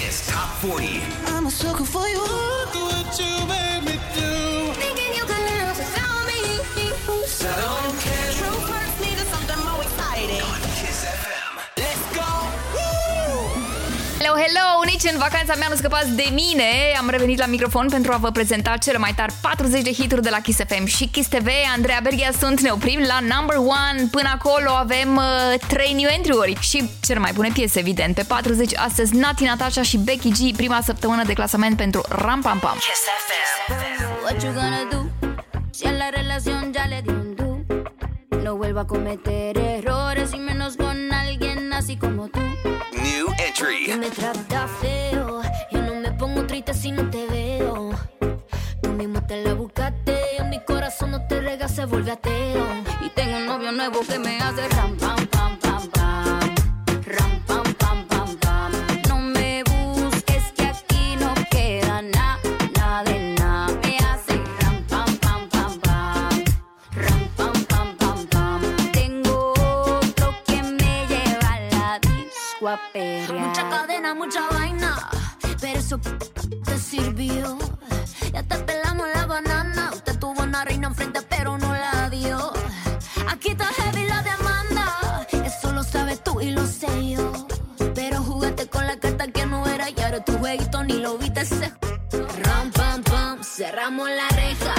Kiss Top 40. I'm a sucker for you. Look what you made me do. Thinking you could live without me. So Hello, hello! Nici în vacanța mea nu scăpați de mine! Am revenit la microfon pentru a vă prezenta cele mai tari 40 de hituri de la Kiss FM și Kiss TV. Andreea Berghia sunt, ne oprim la number one. Până acolo avem uh, 3 new entry-uri și cele mai bune piese, evident. Pe 40 astăzi Nati Natasha și Becky G, prima săptămână de clasament pentru Ram Pam Pam. Kiss FM. What you gonna do? Si a la relación ya le di un do. No vuelvo a cometer errores y menos con alguien así como tú. New me trata feo. Yo no me pongo triste si no te veo. Tú mismo te la buscaste. Mi corazón no te rega, se vuelve ateo. Y tengo un novio nuevo que me hace ram pam pam pam pam. A. Mucha cadena, mucha vaina, pero eso te sirvió. Ya te pelamos la banana. Usted tuvo una reina enfrente, pero no la dio. Aquí está heavy la demanda. Eso lo sabes tú y lo sé yo. Pero jugaste con la carta que no era y ahora tu jueguito ni lo viste. Ram, pam, pam, cerramos la reja.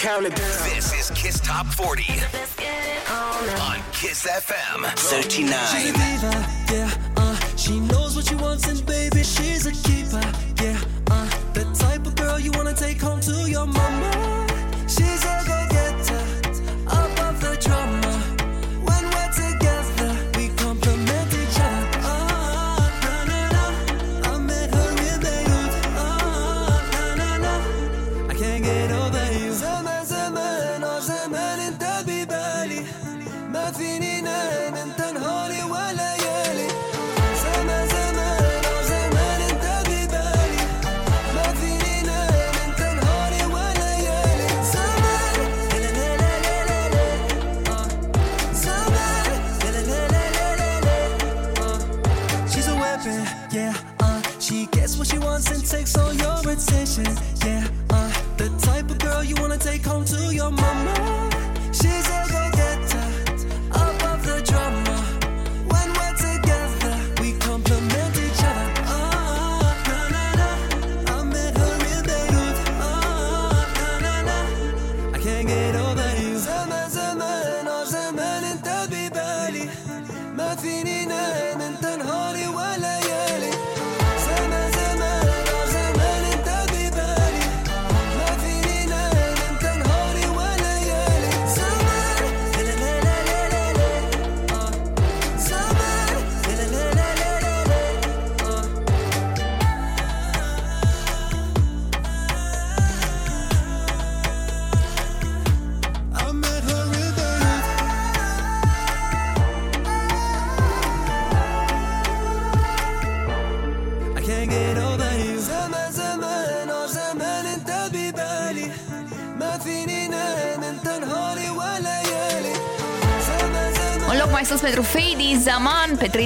Count it. Down. This is Kiss Top 40 on Kiss FM 39. diva, yeah, uh, she knows what she wants and baby, she's a keeper, yeah, uh, the type of girl you wanna take home to your mama.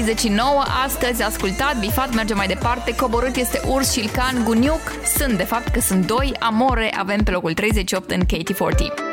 39. Astăzi ascultat, bifat, merge mai departe. Coborât este Urs și Ilcan Guniuc. Sunt, de fapt, că sunt doi. Amore avem pe locul 38 în KT40.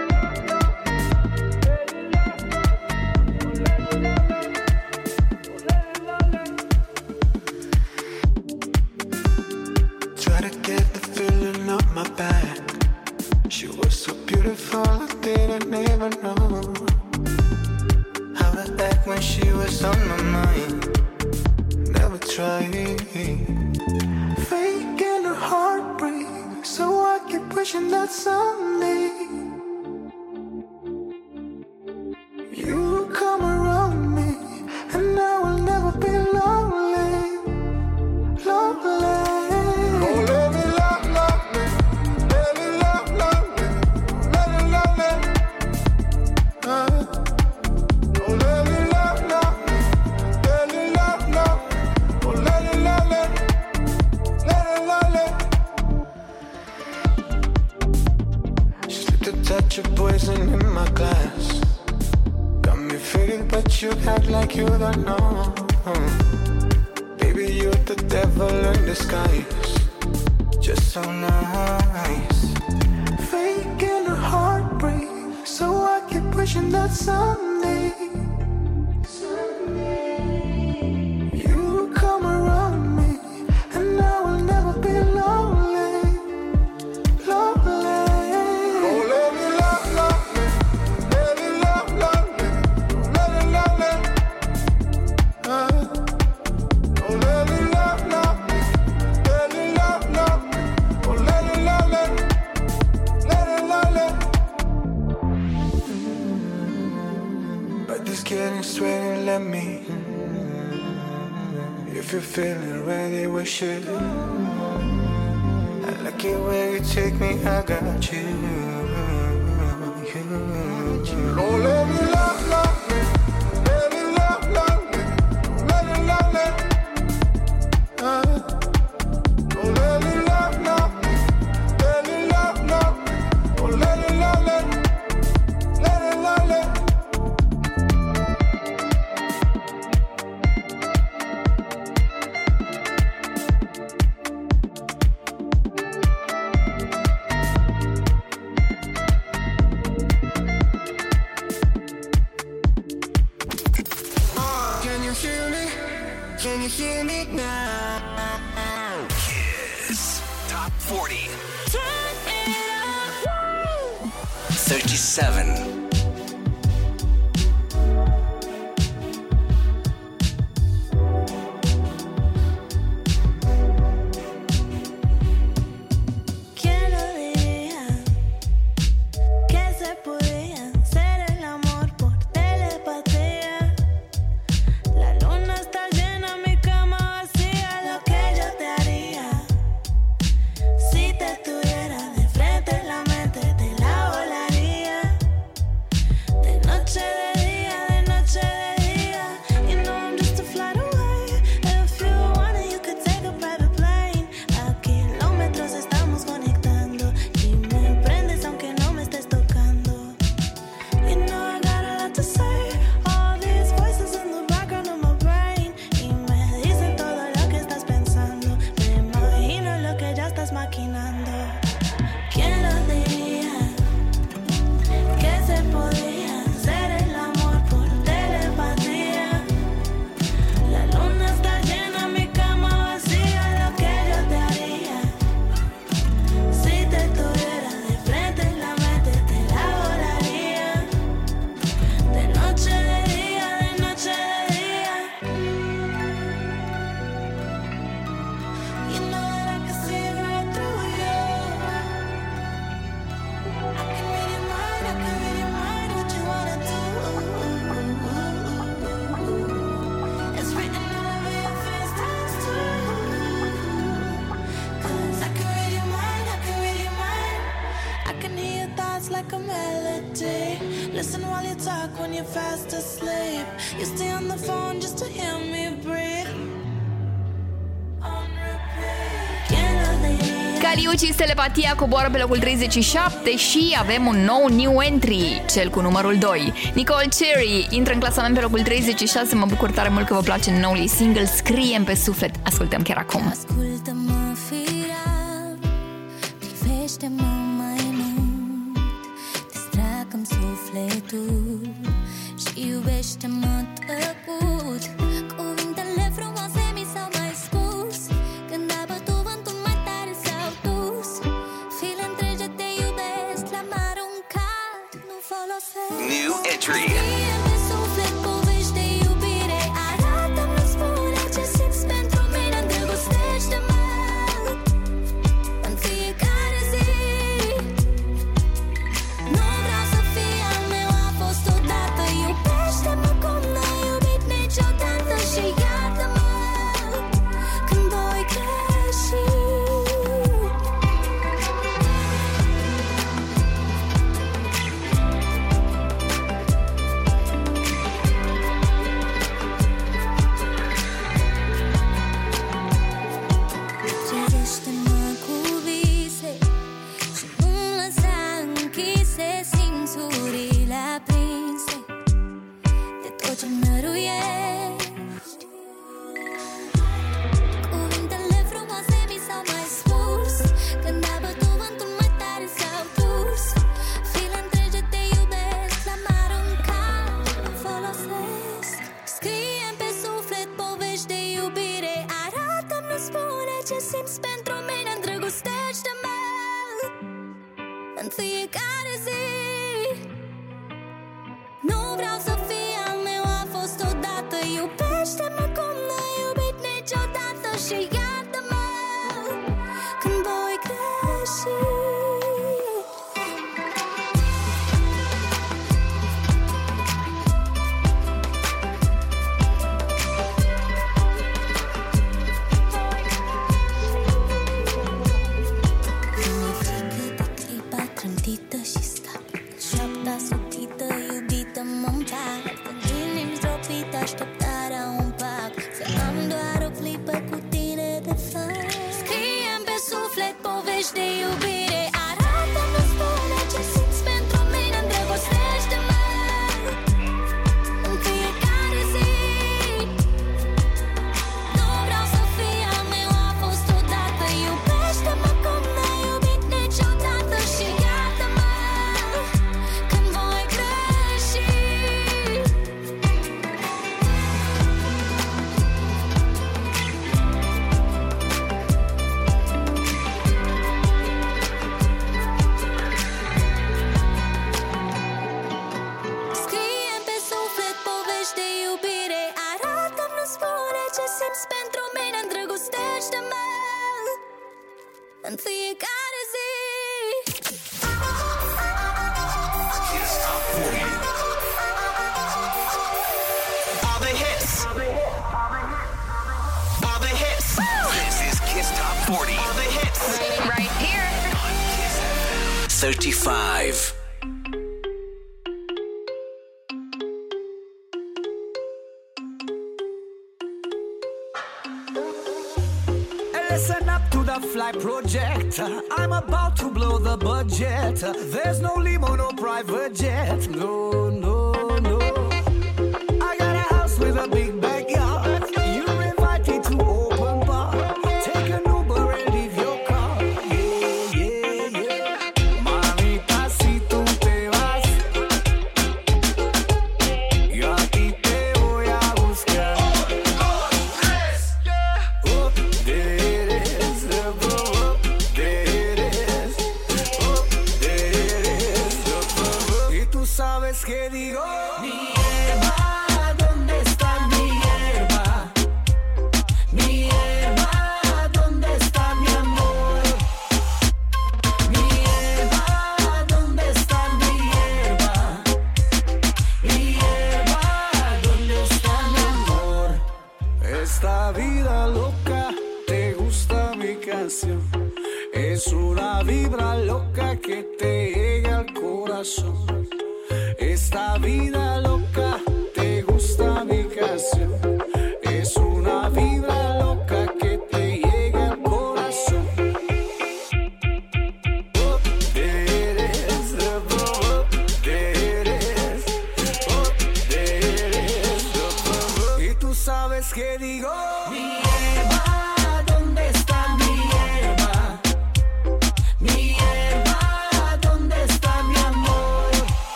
feeling ready, we should. I like it where you take me, I got you. you. Don't let me. Matia coboară pe locul 37 și avem un nou new entry, cel cu numărul 2. Nicole Cherry intră în clasament pe locul 36. Mă bucur tare mult că vă place noul single. Scriem pe suflet. Ascultăm chiar acum. corazón.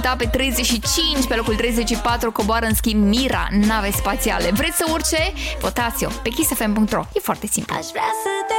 asculta pe 35, pe locul 34 coboară în schimb Mira, nave spațiale. Vreți să urce? Votați-o pe kissfm.ro. E foarte simplu. Aș vrea să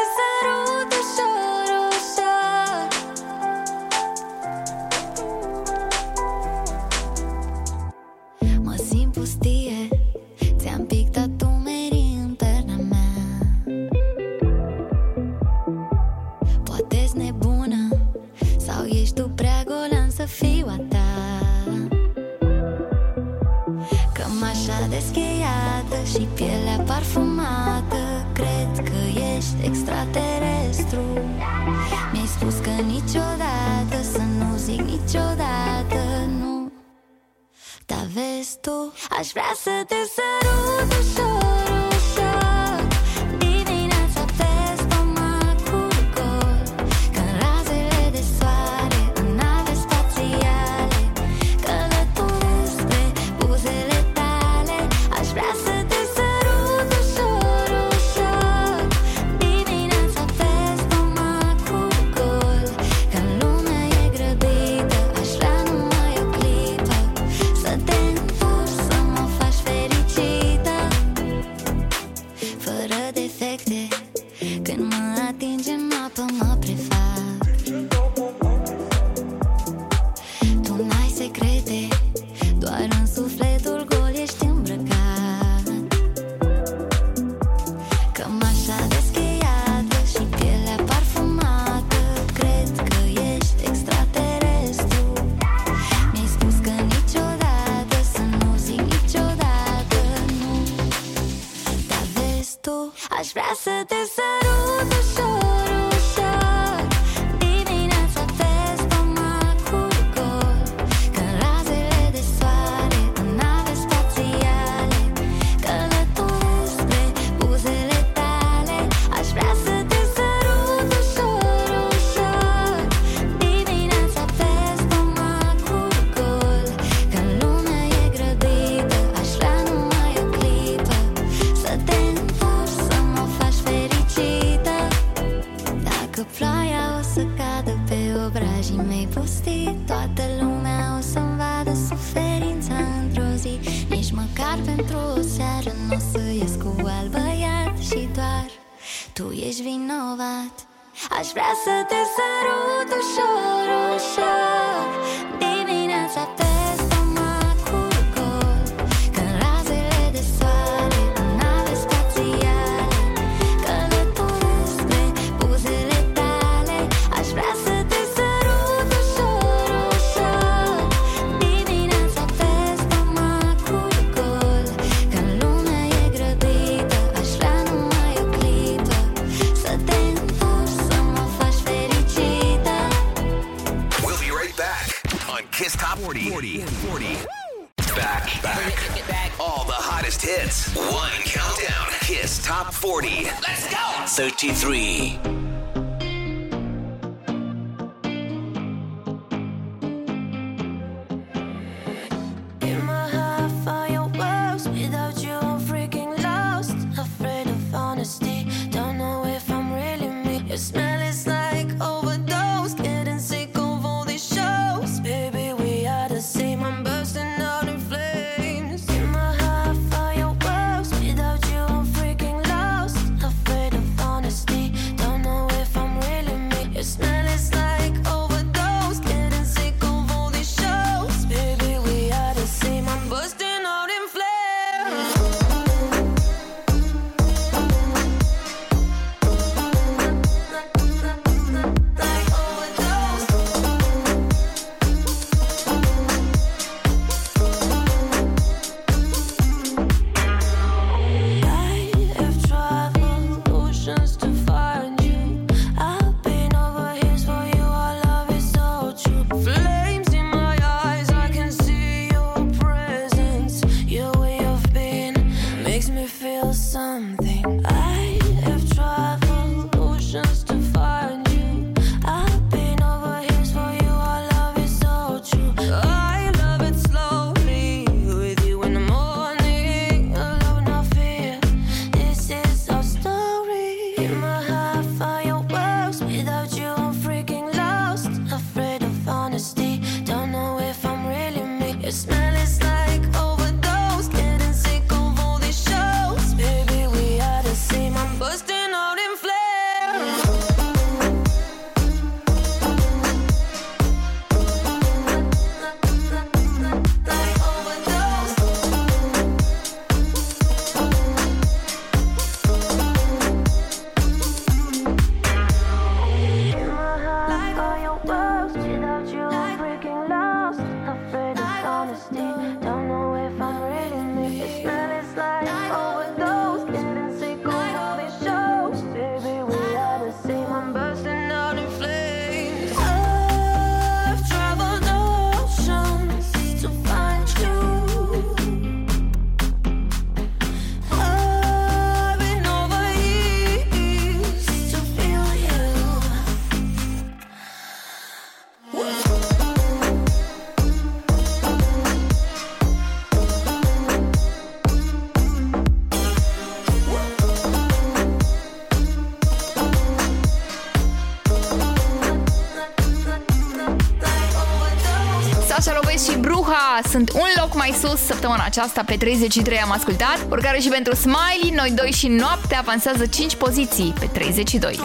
sunt un loc mai sus săptămâna aceasta pe 33 am ascultat, urcare și pentru Smiley, noi doi și noapte avansează 5 poziții pe 32.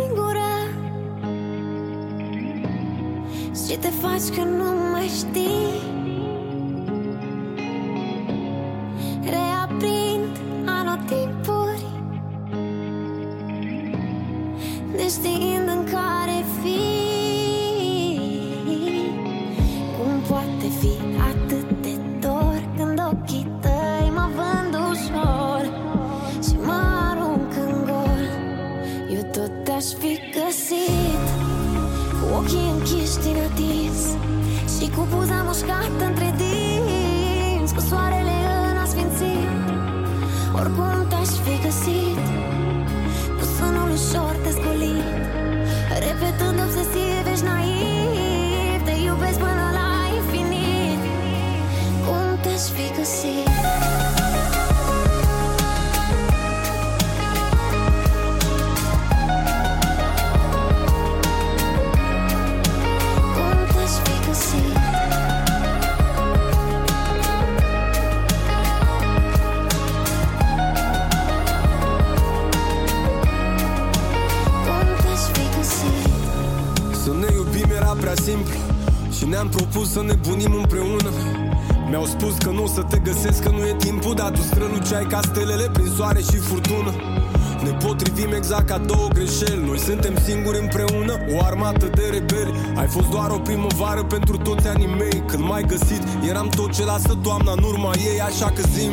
singură. Și te faci că nu mai știi. fost doar o primăvară pentru toți anii mei. Când mai găsit, eram tot ce lasă toamna în urma ei Așa că zim.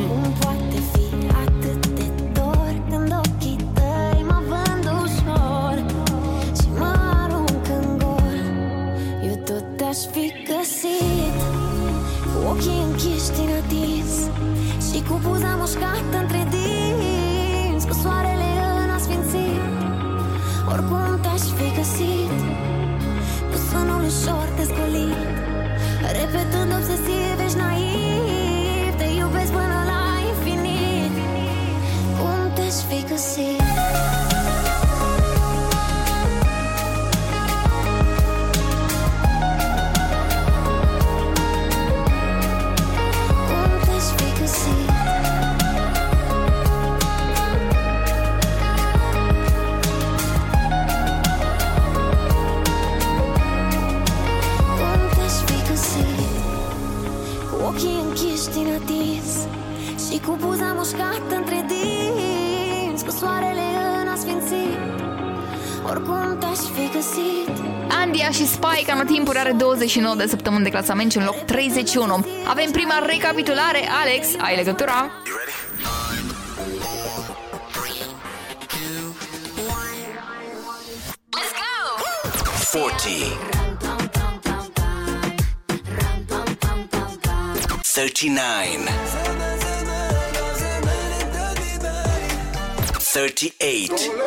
29 de săptămâni de clasament și în loc 31. Avem prima recapitulare. Alex, ai legătura? Let's go! 40 39 38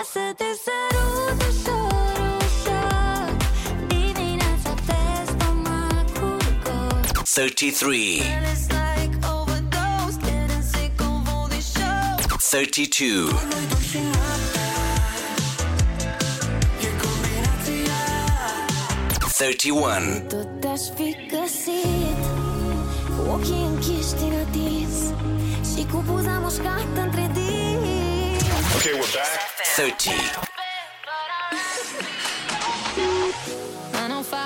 33 32 31 Tot aș fi Okay, we're back. 30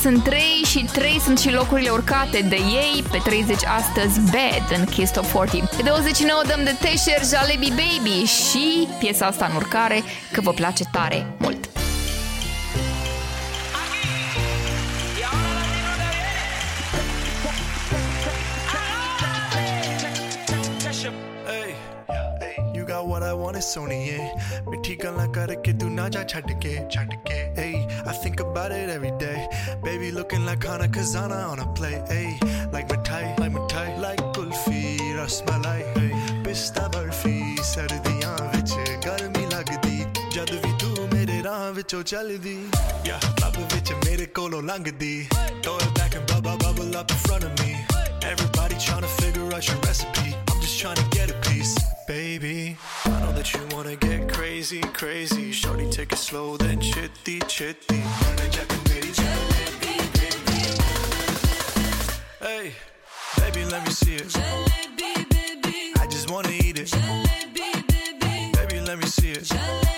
sunt 3 și 3 sunt și locurile urcate de ei. Pe 30 astăzi Bad în Kiss Top 40. Pe 29 dăm de Tesher Jalebi Baby și piesa asta în urcare că vă place tare khazana on a play, ayy. Like mithai, like mithai, like kulfi, rasmalai, ayy. Pista barfi, sardiyan vich garmi lagdi. Jad vi tu mere raah vichon oh chaldi. Yeah, club vich mere kolon langdi. Throw it back and bubble bubble up in front of me. Everybody trying to figure out your recipe. I'm just trying to get a piece, baby. I know that you wanna get crazy, crazy. Shorty, take it slow, then chitty, chitty. Let me see it. I just wanna eat it. Baby, Baby, let me see it. No,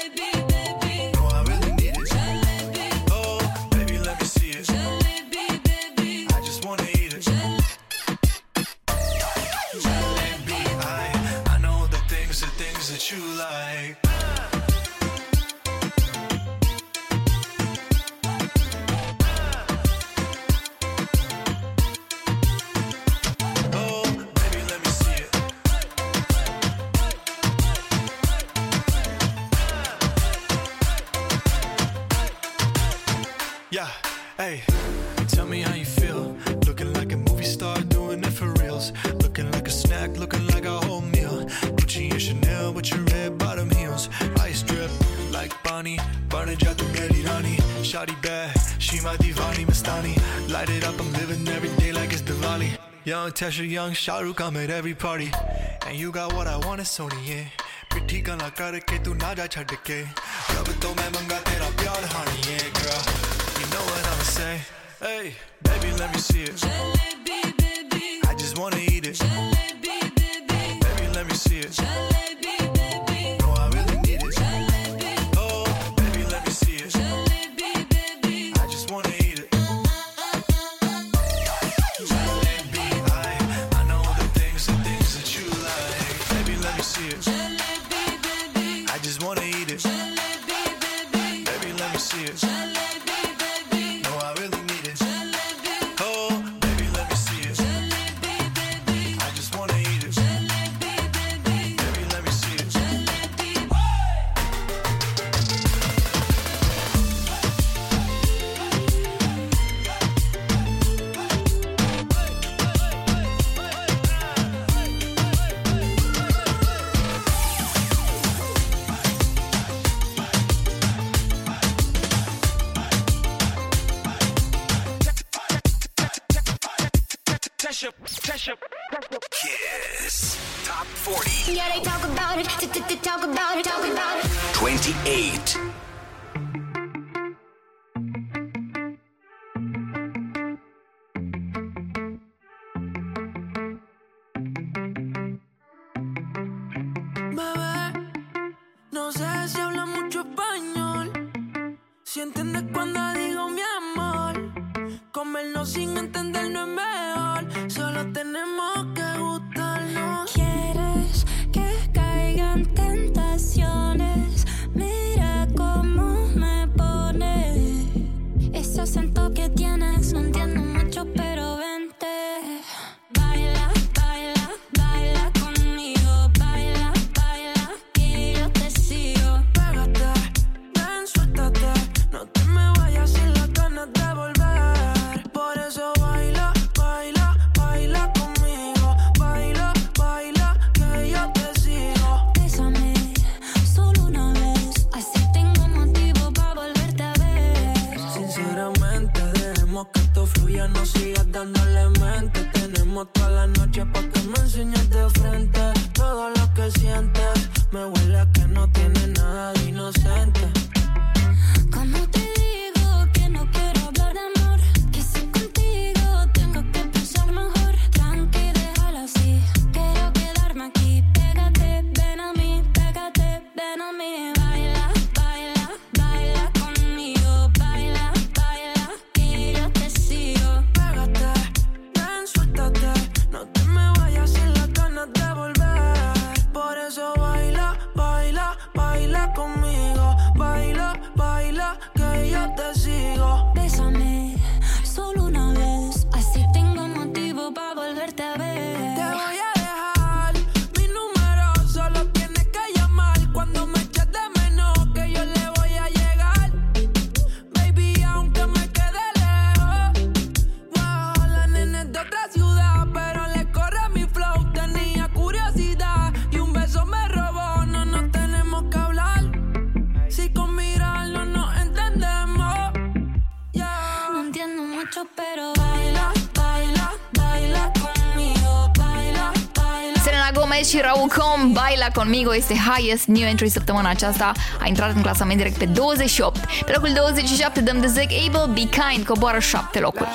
Tasha Young, Shahrukh, I'm at every party. And you got what I want, it's Sony, yeah. Pretty gonna cut a kid to Naja Chadke. Love it, man, I'm got it up, y'all, honey, girl. You know what I'ma say. Hey, baby, let me see it. Jalebi, baby. I just wanna eat it. Jalebi, baby. Baby, let me see it. Sigas dándole mente. Tenemos toda la noche para que me enseñes de frente todo lo que sientes. Me huele a que no tienes nada de inocente. și Raul Com, Baila Conmigo este highest new entry săptămâna aceasta. A intrat în clasament direct pe 28. Pe locul 27 dăm de Zac Abel, Be Kind, coboară 7 locuri.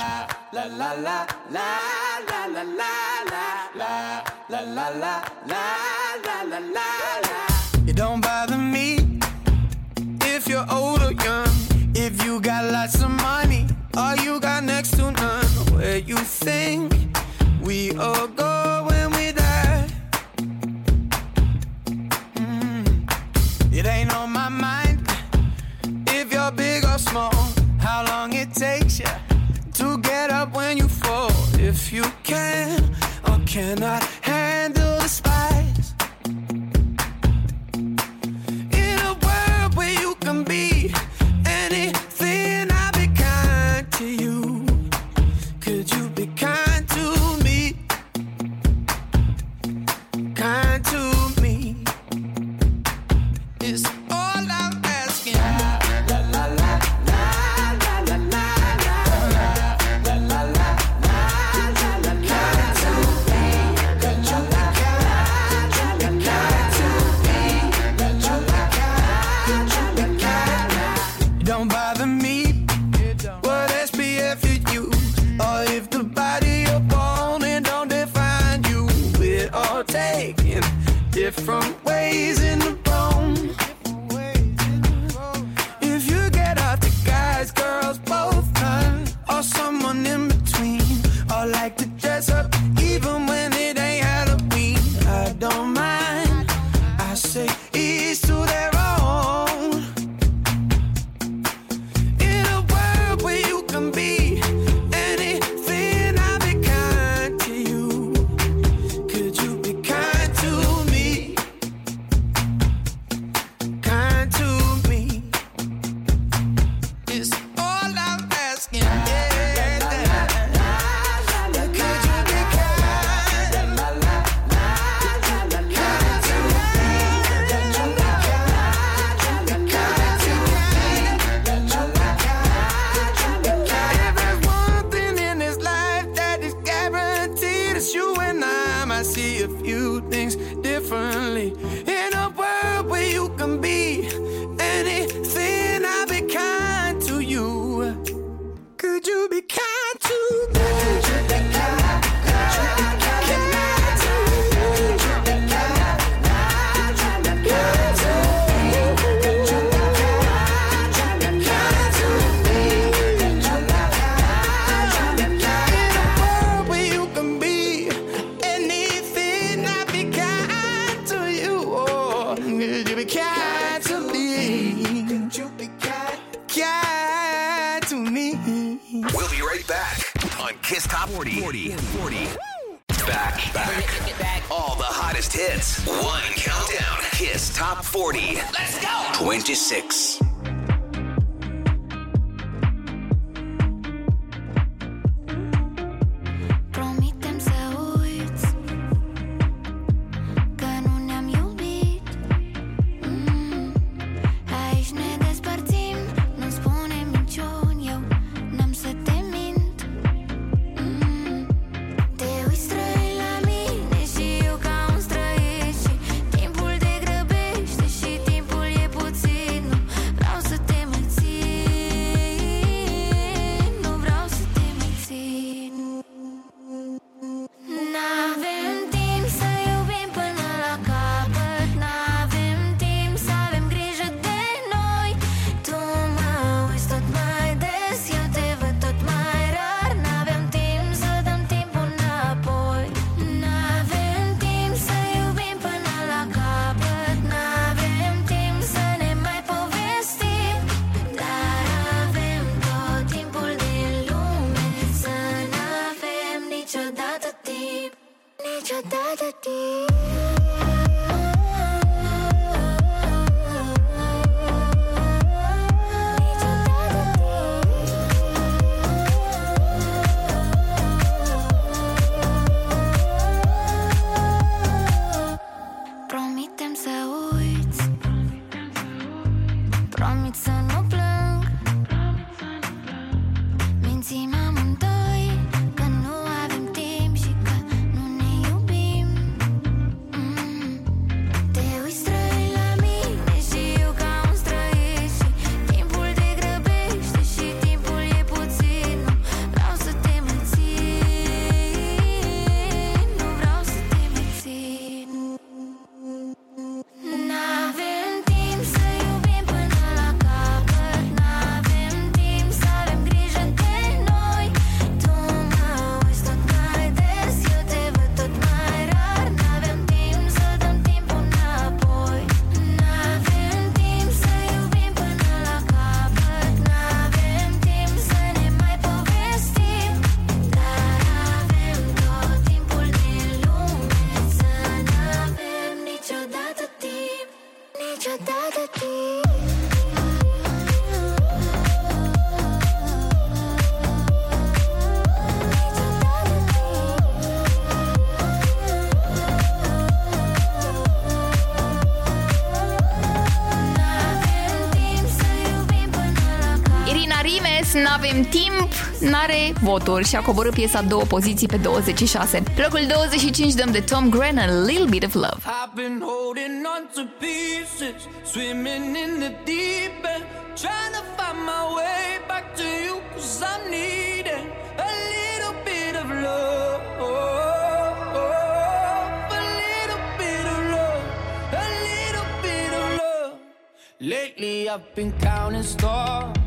Don't bother me if you're old or young, if you got lots of money, or you got next to none. Where you think we all go when if you can or cannot handle the spice. I see a few things differently. In a world where you can be 26. mare voturi și a coborât piesa două poziții pe 26. Locul 25 dăm de Tom Grennan, Little Bit of Love. I've been holding on to pieces, swimming in the deep end, trying to find my way back to you, cause I'm needing a little bit of love. Lately I've been counting stars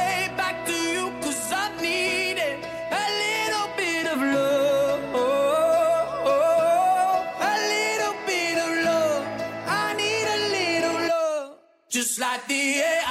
just like the air.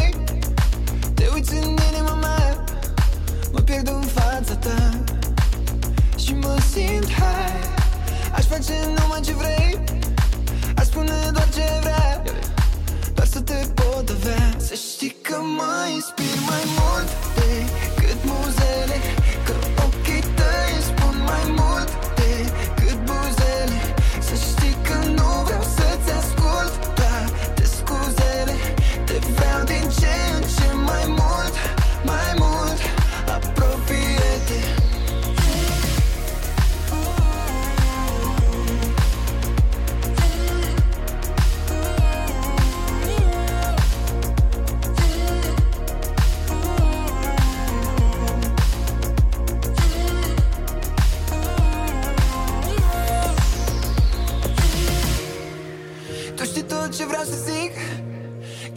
simt Hai, aș face numai ce vrei. Aș spune doar ce vrea Doar să te pot avea. Să știi că mă inspir mai mult.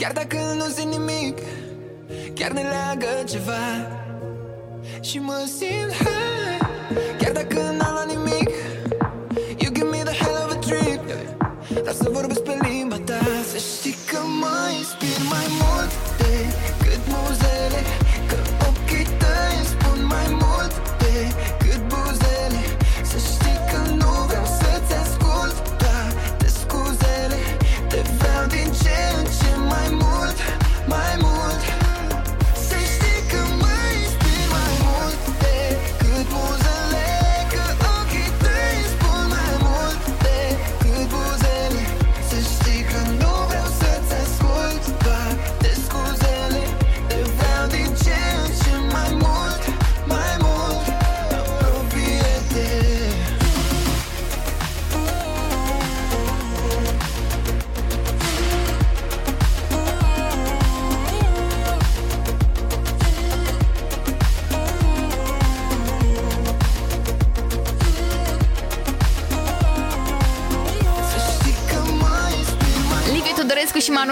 Chiar dacă nu zic nimic Chiar ne leagă ceva. Și mă simt hai Chiar dacă n-am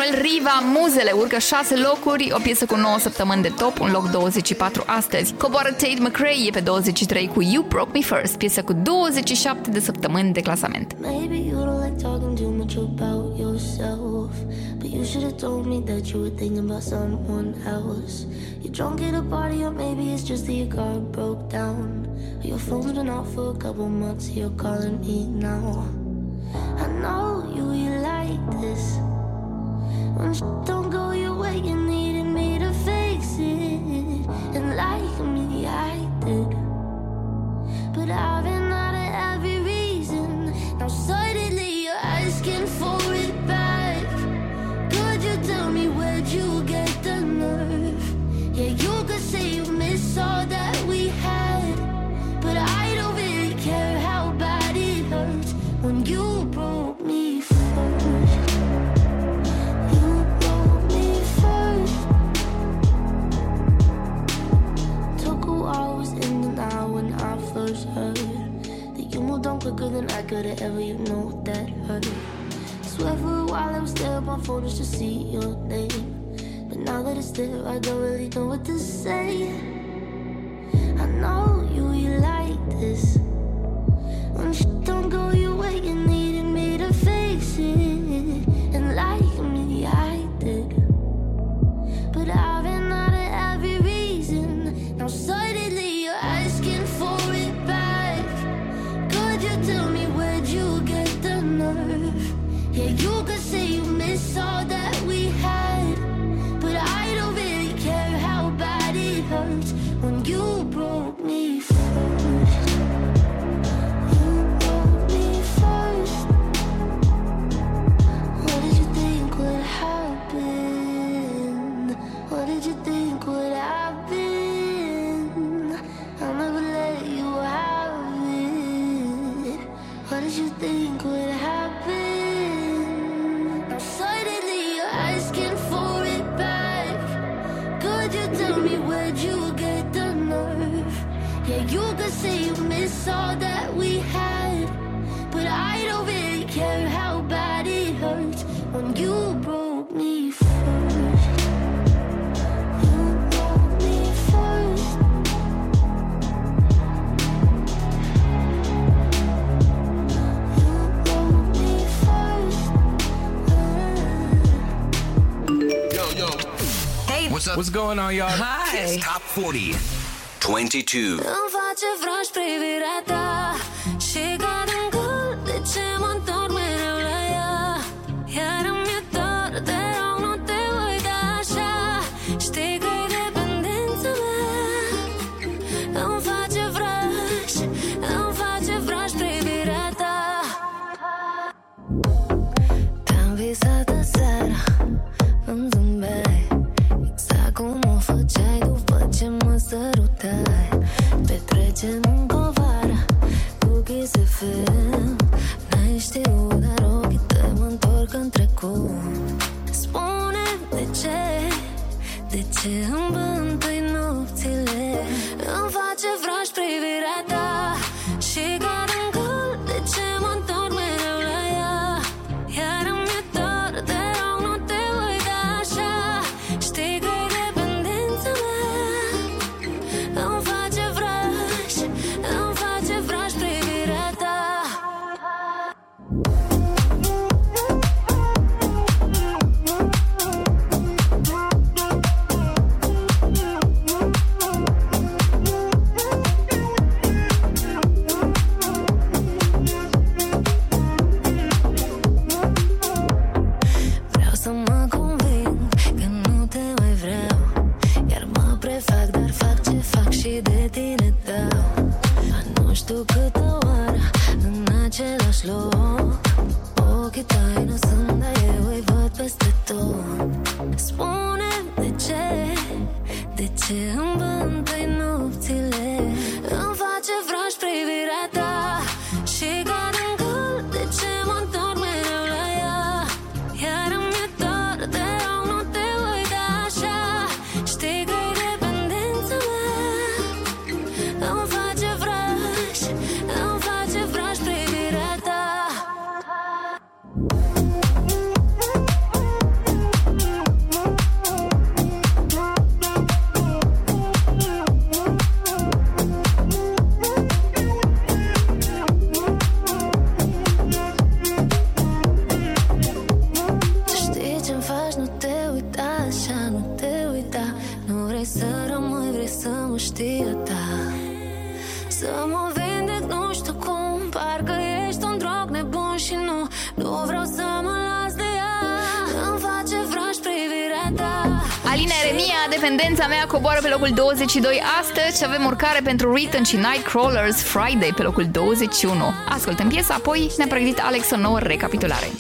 Manuel Riva, Muzele, urcă 6 locuri, o piesă cu 9 săptămâni de top, un loc 24 astăzi. Coboară Tate McRae e pe 23 cu You Broke Me First, piesă cu 27 de săptămâni de clasament. Maybe you don't like talking too much about yourself But you should have told me that you were thinking about someone else You're drunk at a party or maybe it's just that your car broke down Your phone's been off for a couple months, you're calling me now I know you, you like this don't go your way, you needed me to fix it. And like me, I did. But I've been could've ever, you know that hurt. Swear for a while I was there on my phone just to see your name. But now that it's there, I don't really know what to say. I know you, you like this. What's going on, y'all? Hi. Kiss Top 40, 22. știe, da Să mă vindec, nu știu cum Parcă ești un drog nebun și nu Nu vreau să mă las de ea Îmi face vraș privirea ta Alina Eremia, dependența mea, coboară pe locul 22 astăzi și avem urcare pentru Written și Nightcrawlers Friday pe locul 21. Ascultăm piesa, apoi ne-a pregătit Alex o nouă recapitulare.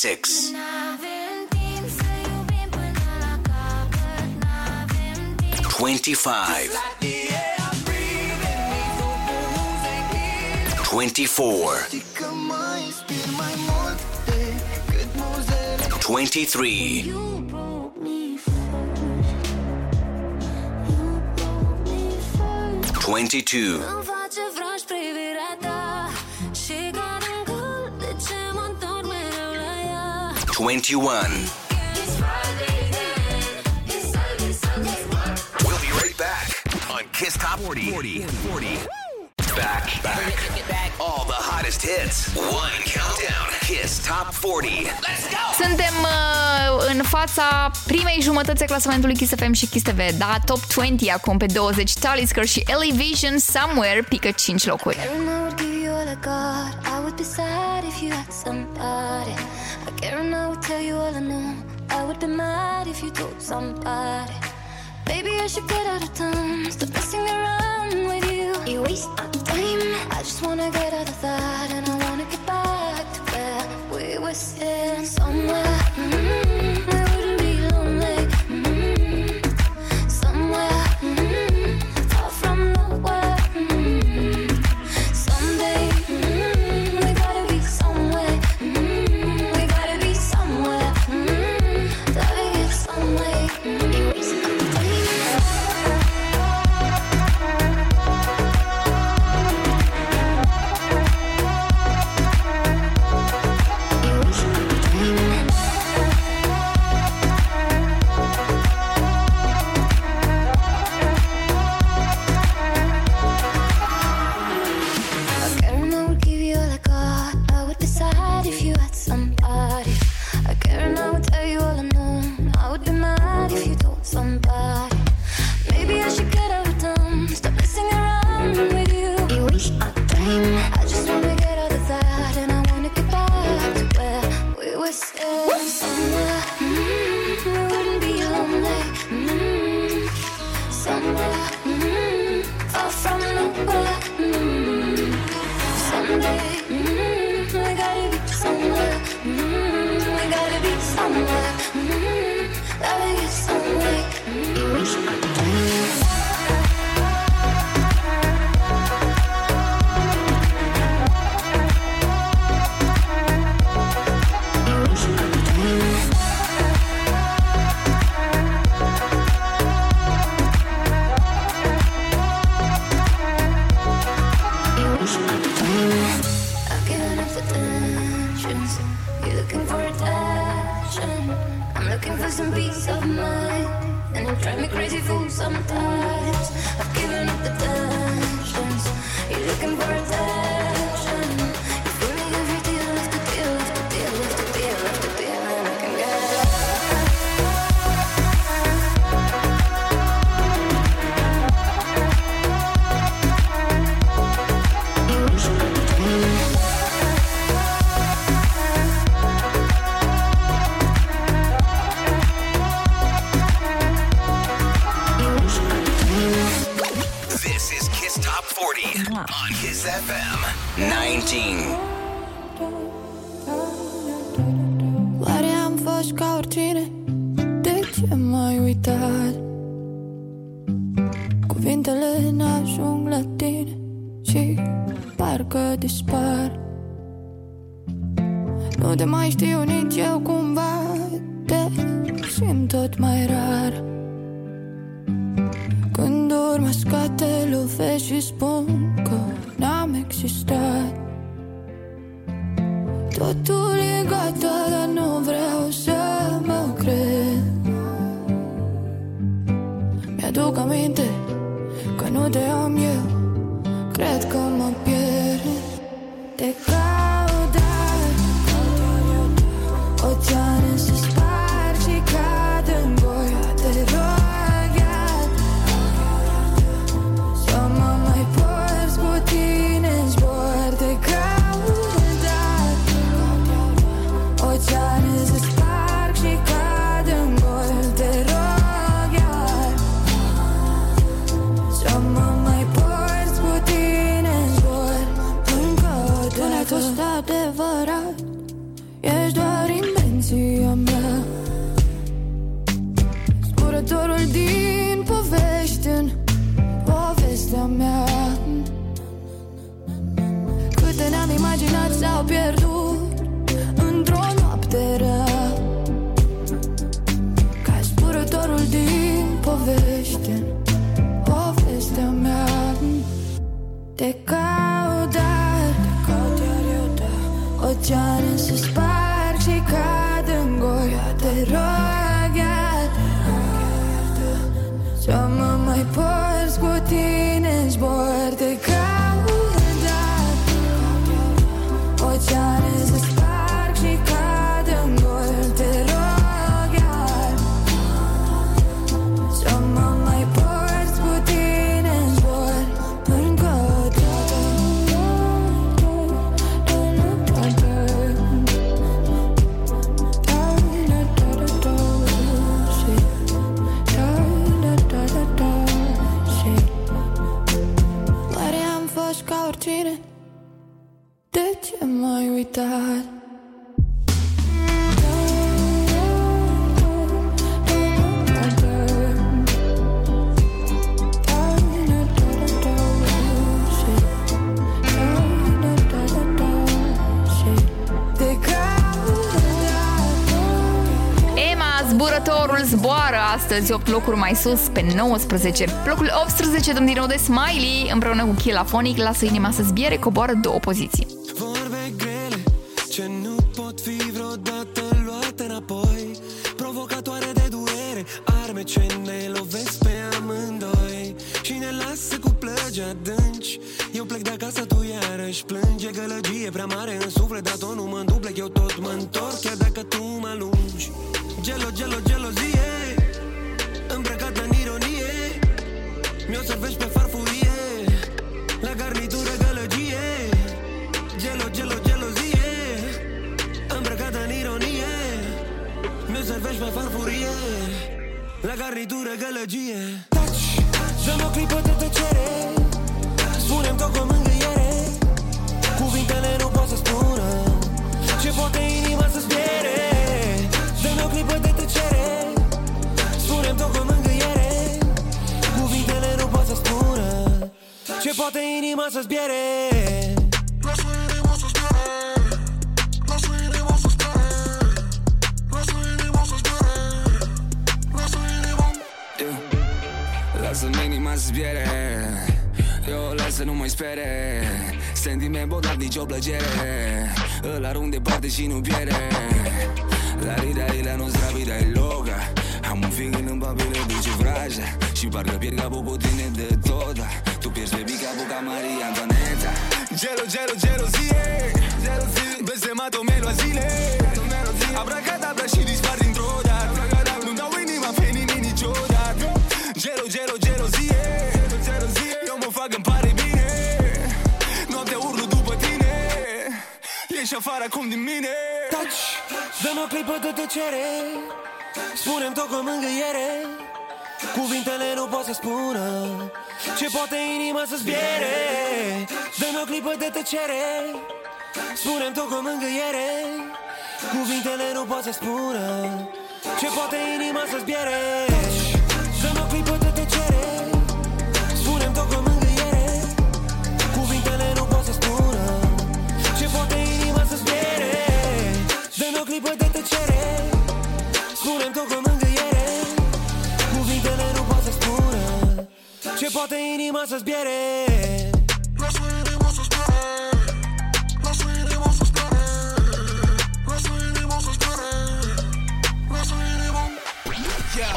six. Twenty-five. Twenty-four. Twenty-three. Twenty-two. 21. We'll be right back on Kiss Top 40. 40. 40. Back, back, back. All the hottest hits. One countdown. Kiss Top 40. Let's go! Suntem uh, în fața primei jumătăți a clasamentului Kiss FM și Kiss TV. Da, Top 20 acum pe 20. Talisker și Elevation Somewhere pică 5 locuri. I would be sad if you had tell you all I know. I would be mad if you told somebody. Maybe I should get out of town. Stop messing around with you. You waste my time. I just wanna get out of that, and I wanna get back to where we were sitting somewhere. Mm -hmm. Simt tot mai rar. Când urmă scoate, lovești și spune locuri mai sus, pe 19. Locul 18, domnul din nou de Smiley, împreună cu Kilafonic, lasă inima să zbiere, coboară două poziții. Lasă-mi inima să zbiere Eu lasă nu mai spere. Sentiment bun, dar nicio plăcere. Îl arunc departe și nu pierde La rida e la nostra vida e loca Am un feeling în papile duce vraja Și parcă pierd capul cu tine de tot Tu pierzi pe capul ca Maria Antoaneta. Gelo, gelo, gelozie Blestemat o melo a zile. Abracadabra și dispar dintr-o dată. Nu dau inima pe nimeni niciodată Gelo, gelo, gelozie Eu mă fac îmi pare bine. Noaptea urlu după tine. Ești afară acum din mine. Taci, dă-mi o clipă de tăcere. Spune-mi tot cu mângâiere. Cuvintele nu pot să spună Ce poate inima să zbiere. Dă-mi o clipă de tăcere. Spune-mi tot cu mângâiere. Cuvintele nu pot să spună Ce poate inima să zbiere clipă de tăcere Spune-mi tot cu mângâiere Cuvintele nu pot să spună Ce poate inima să zbiere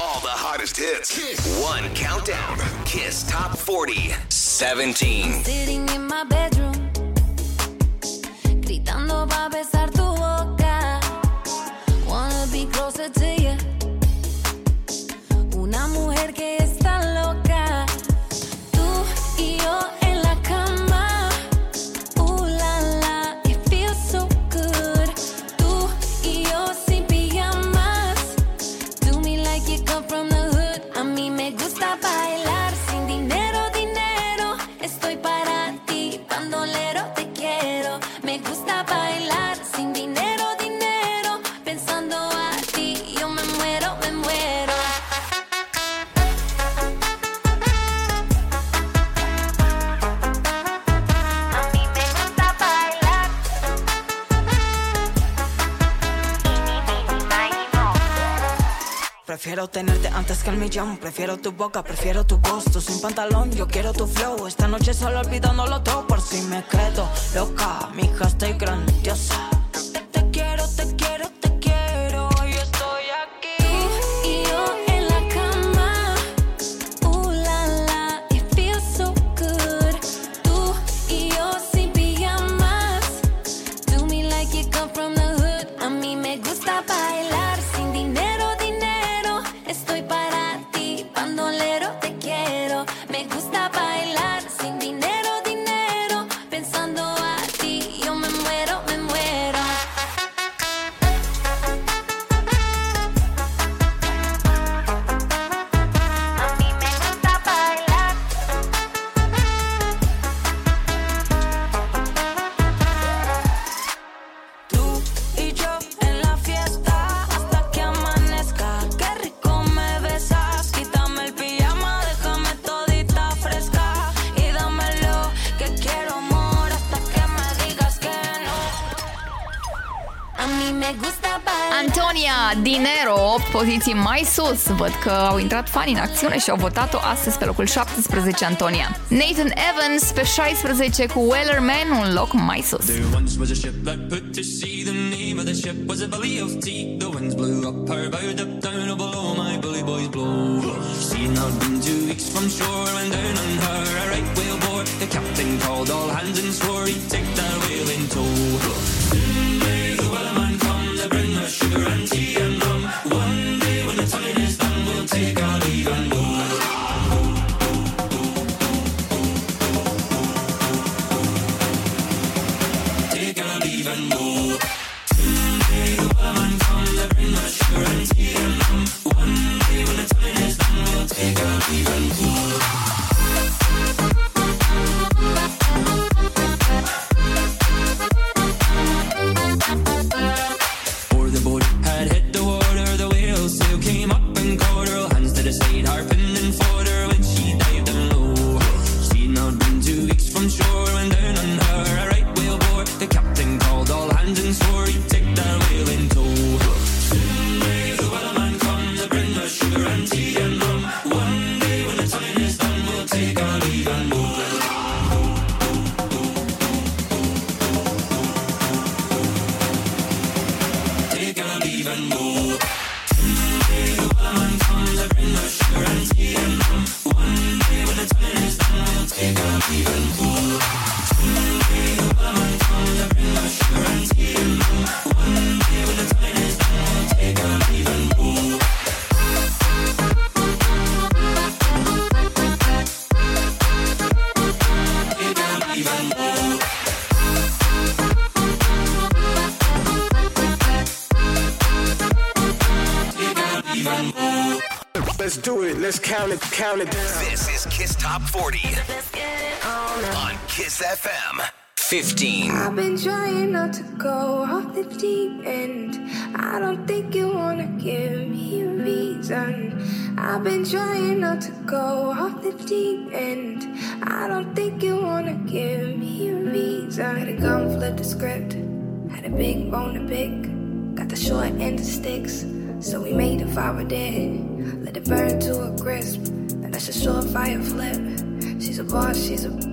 All the hottest hits. One countdown. Kiss Top 40. 17. Sitting in my bedroom, gritando pa' closer to you. Una mujer que Prefiero tenerte antes que el millón. Prefiero tu boca, prefiero tu. Tú sin pantalón, yo quiero tu flow. Esta noche solo olvidándolo todo por si me quedo loca. Mi hija, estoy grandiosa. Poziții mai sus. Văd că au intrat fani în acțiune și au votat-o astăzi pe locul 17 Antonia. Nathan Evans pe 16 cu Wellerman, un loc mai sus. There once was a ship that put to sea. The name of the ship was a belly of tea. The winds blew up her bow, up down, oh below my bully boys blow. Sea not been two weeks from shore, and down on her a right whale bore. The captain called all hands and swore he'd take that whale in tow. Soon may the wellerman come to bring us sugar and let's do it. Let's count it, count it down. This is Kiss Top 40 on Kiss FM. 15. I've been trying not to go off the deep end. I don't think you wanna give me a reason. I've been trying not to go off the deep end. I don't think you wanna give me a reason. Had a gun, flip the script. Had a big bone to pick. Got the short end of sticks. So we made a fire dead. Let it burn to a crisp. And that's a short fire flip. She's a boss, she's a.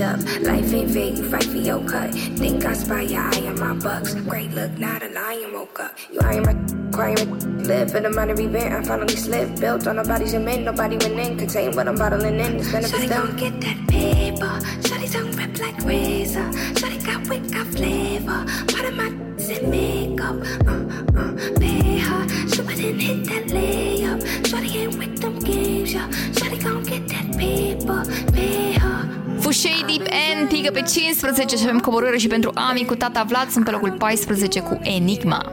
up. Life ain't fair, you fight for your cut. Think I spy your eye on my bucks. Great look, not a lion woke up. You iron my crying, live in a minor event. I finally slipped, built on nobody's cement. Nobody went in, contain what I'm bottling in. It's Shawty gon' get that paper. Shawty tongue rip like razor. Shawty got wit, got flavor. Part of my in makeup. Uh, uh, pay her. She wouldn't hit that layup. Shawty ain't with them games, yeah. Shawty gon' get that paper. Pay her. Fushei Deep End pică pe 15 și avem coborâre și pentru Ami cu tata Vlad sunt pe locul 14 cu Enigma.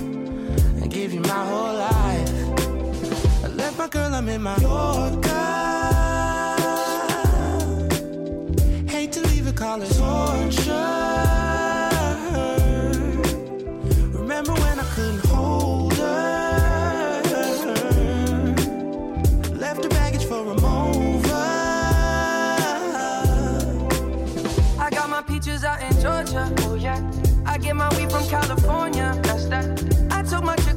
give you my whole life. I left my girl, I'm in Mallorca. Hate to leave it, call it torture. Remember when I couldn't hold her? Left her baggage for a mover. I got my peaches out in Georgia. Oh yeah. I get my weed from California. That's that.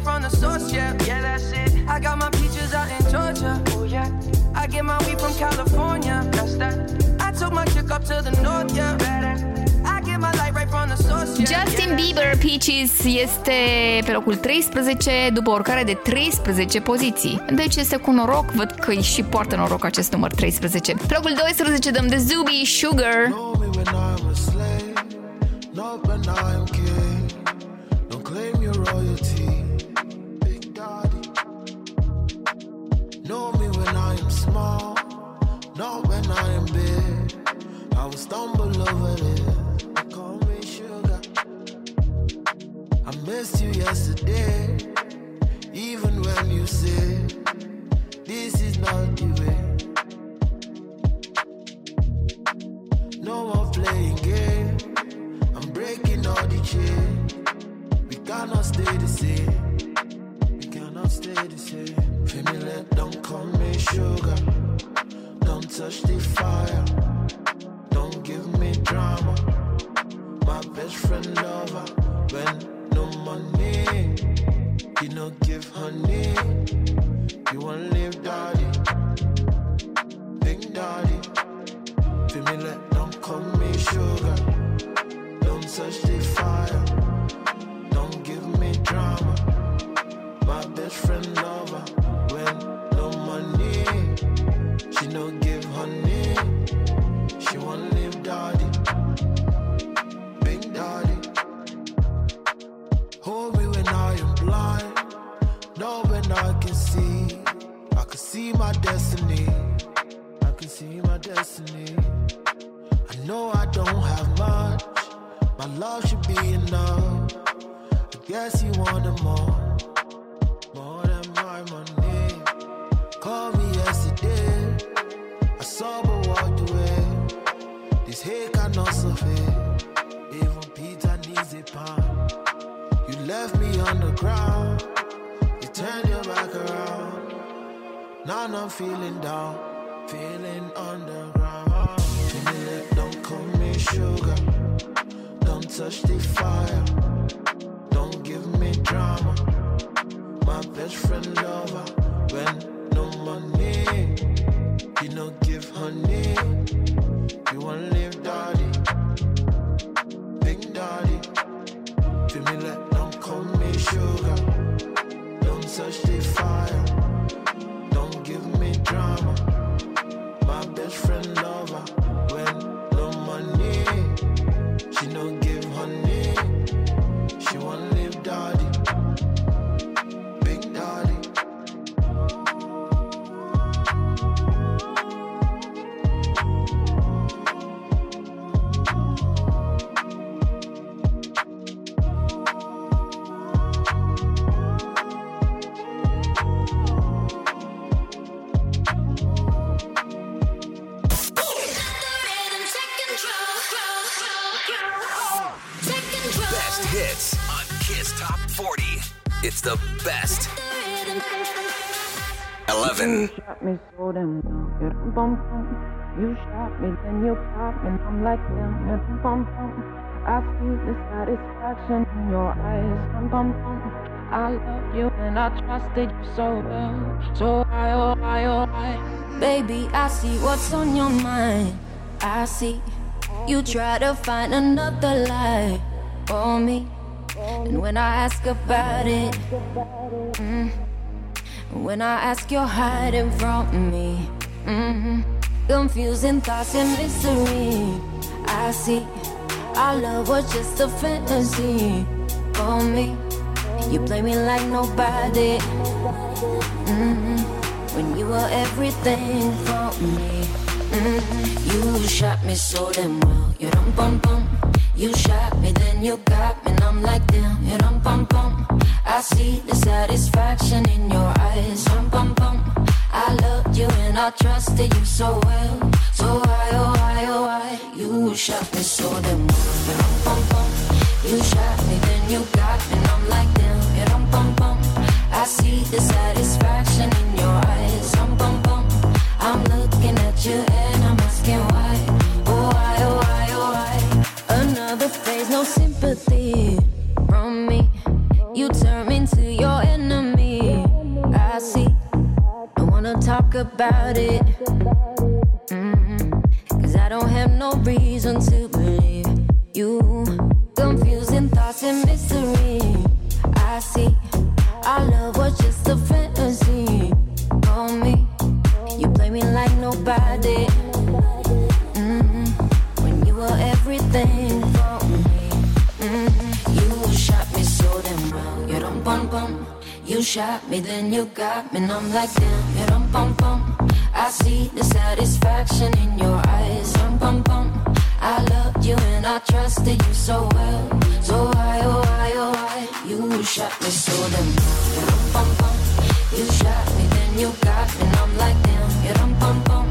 I get my light right from the source, yeah, yeah, that's it. I got my peaches out in Georgia, oh yeah. I get my weed from California, that's that. I took my chick up to the north, yeah, better. I get my light right from the source, yeah. Justin Bieber Peaches este pe locul 13 după urcare de 13 poziții. Deci este cu noroc, văd că îi și poartă noroc acest număr 13. Pe locul 12 dăm de Zuby Sugar. Know small, not when I am big. I will stumble over this. Call me sugar. I missed you yesterday, even when you said this is not the way. My destiny. I know I don't have much. My love should be enough. I guess you wanted more. More than my money. Call me yesterday. I saw but walked away. This hate cannot survive. Even Peter needs a pound. You left me on the ground. You turned your back around. Now I'm feeling down feeling underground. Janina, don't call me sugar. Don't touch the fire. Don't give me drama. My best friend. Dum bum bum. You shot me, then you pop me, and I'm like. Yeah, dum bum bum. I see the satisfaction in your eyes. Dum bum bum. I love you and I trusted you so well. So I, oh I, oh I. Baby, I see what's on your mind. I see you try to find another lie for me. And when I ask about it, mm, when I ask, you're hiding from me. Hmm Confusing thoughts and mystery. I see our love was just a fantasy for me. You play me like nobody. hmm When you were everything for me. hmm You shot me so damn well. You dum bum bum. You shot me, then you got me, and I'm like damn. You dum bum bum. I see the satisfaction in your eyes. Dum bum bum. I loved you and I trusted you so well. So why, oh why, oh why? You shot me so damn well. You bum bum. You shot me, then you got me, and I'm like damn. You dum bum bum. I see the satisfaction in your eyes. Dum bum bum. I'm looking at you and I'm asking why. Oh why, oh why, oh why? Another phase, no sympathy from me. You turn into your wanna talk about it. Mhm. Cause I don't have no reason to believe you. Confusing thoughts and mystery. I see. Our love was just a fantasy for me. You play me like nobody. Mhm. When you were everything for me. Mhm. You shot me so damn well. You dum bum bum. You shot me, then you got me, and I'm like damn. You dum bum bum. I see the satisfaction in your eyes. Dum bum bum. I loved you and I trusted you so well. So why, oh why, oh why? You shot me so damn dum bum bum. You shot me, then you got me, and I'm like damn. You dum bum bum.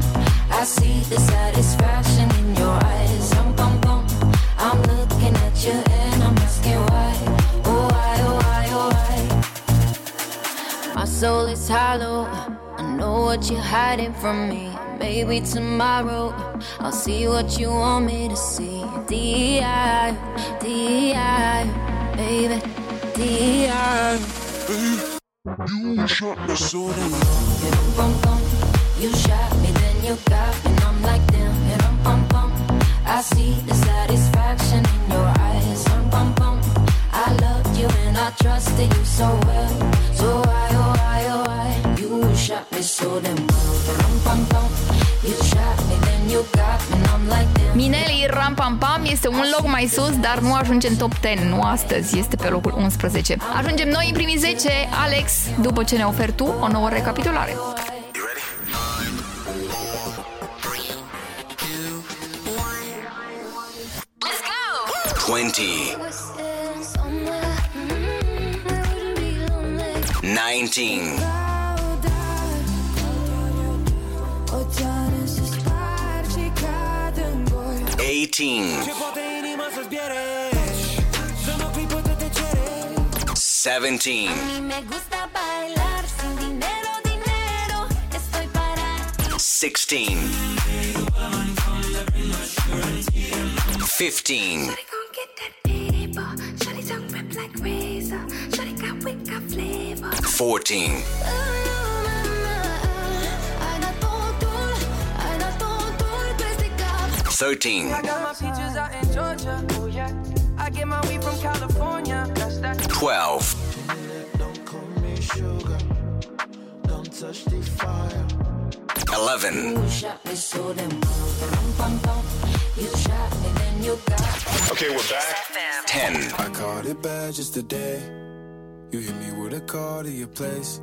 I see the satisfaction soul is hollow. I know what you're hiding from me. Maybe tomorrow I'll see what you want me to see. D.I. D.I. Baby, D.I. You shot me so damn You bum bum. You shot me, then you got me, and I'm like damn. You dum bum bum. I see the satisfaction in your eyes. Dum bum bum. I loved you and I trusted you so well. Mineli Ram Pam Pam este un loc mai sus, dar nu ajunge în top 10, nu astăzi, este pe locul 11. Ajungem noi în primii 10, Alex, după ce ne oferi tu o nouă recapitulare. 20. 19. 18. 17. 16. 15. 14. 13. From California. 12. Don't call me sugar. Don't touch the fire. 11. Okay, we're back. 10. I caught it bad just today. You hit me with a call to your place.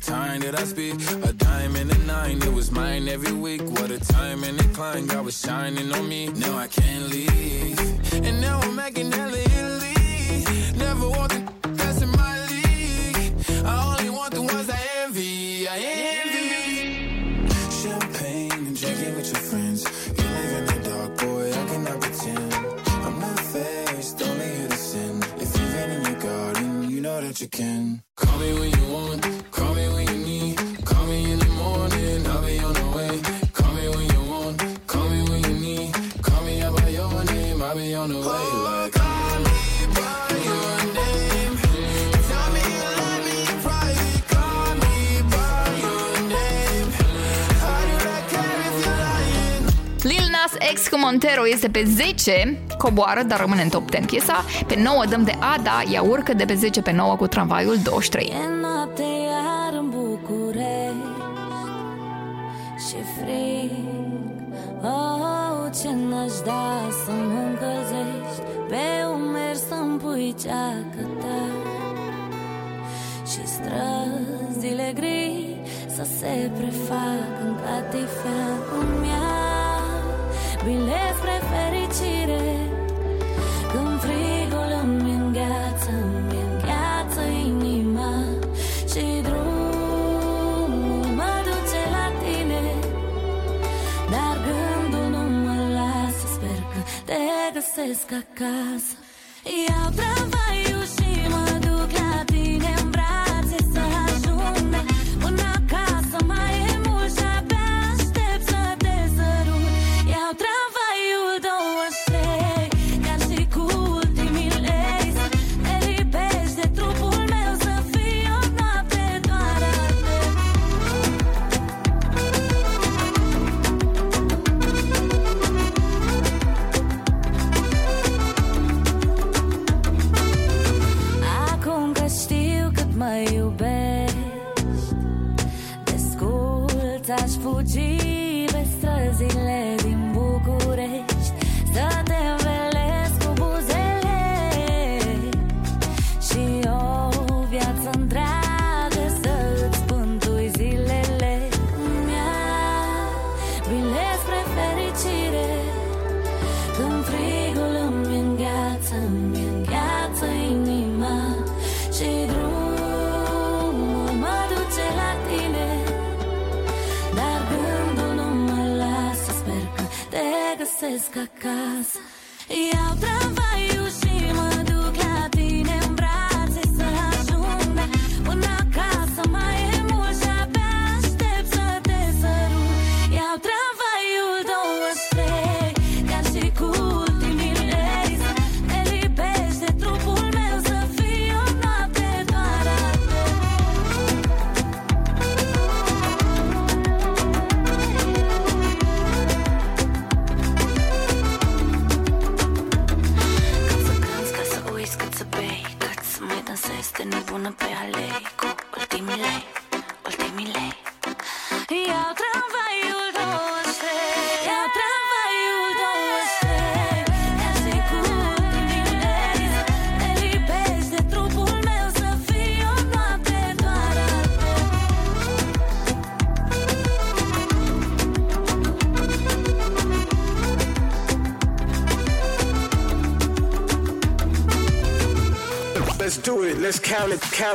time that I speak. A diamond and a nine, it was mine every week. What a time and climb, God was shining on me. Now I can't leave. And now I'm making hella Italy. Never want the that's in my league. I only want the ones I envy. I envy. Champagne and drinking with your friends. You live in the dark, boy, I cannot pretend. I'm not faced, only here to sin. If you've been in your garden, you know that you can. Call me when you Lil Nas X cu Montero este pe 10, coboară, dar rămâne în top 10 piesa. Pe 9 dăm de Ada, ea urcă de pe 10 pe 9 cu tramvaiul 23. E noapte iar în București Și frig Oh, ce n-aș da să mă încălzești Pe umeri să-mi pui ceacă ta Și străzile gri Să se prefac essa casa.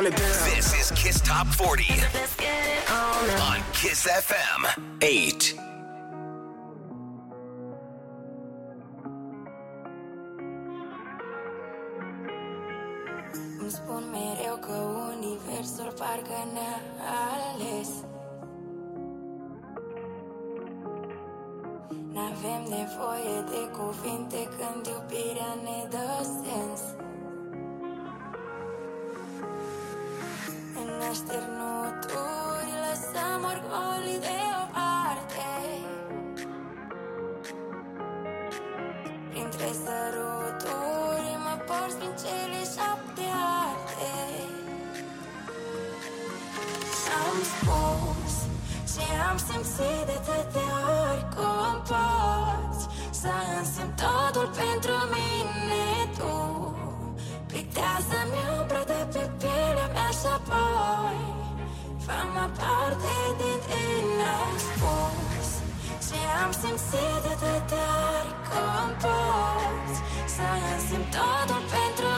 Down. This is Kiss Top 40 on Kiss FM 8. Îmi spun mereu că universul parcă ne-a ales N-avem nevoie de cuvinte când iubirea ne dă sens În așternuturi lăsăm orgolii deoparte Printre săruturi mă porți prin cele șapte arte Am spus ce am simțit de atâtea ori Cum poți să însemn totul pentru mine tu. Pictează-mi am simțit de atâtea ori Cum poți să însemn totul pentru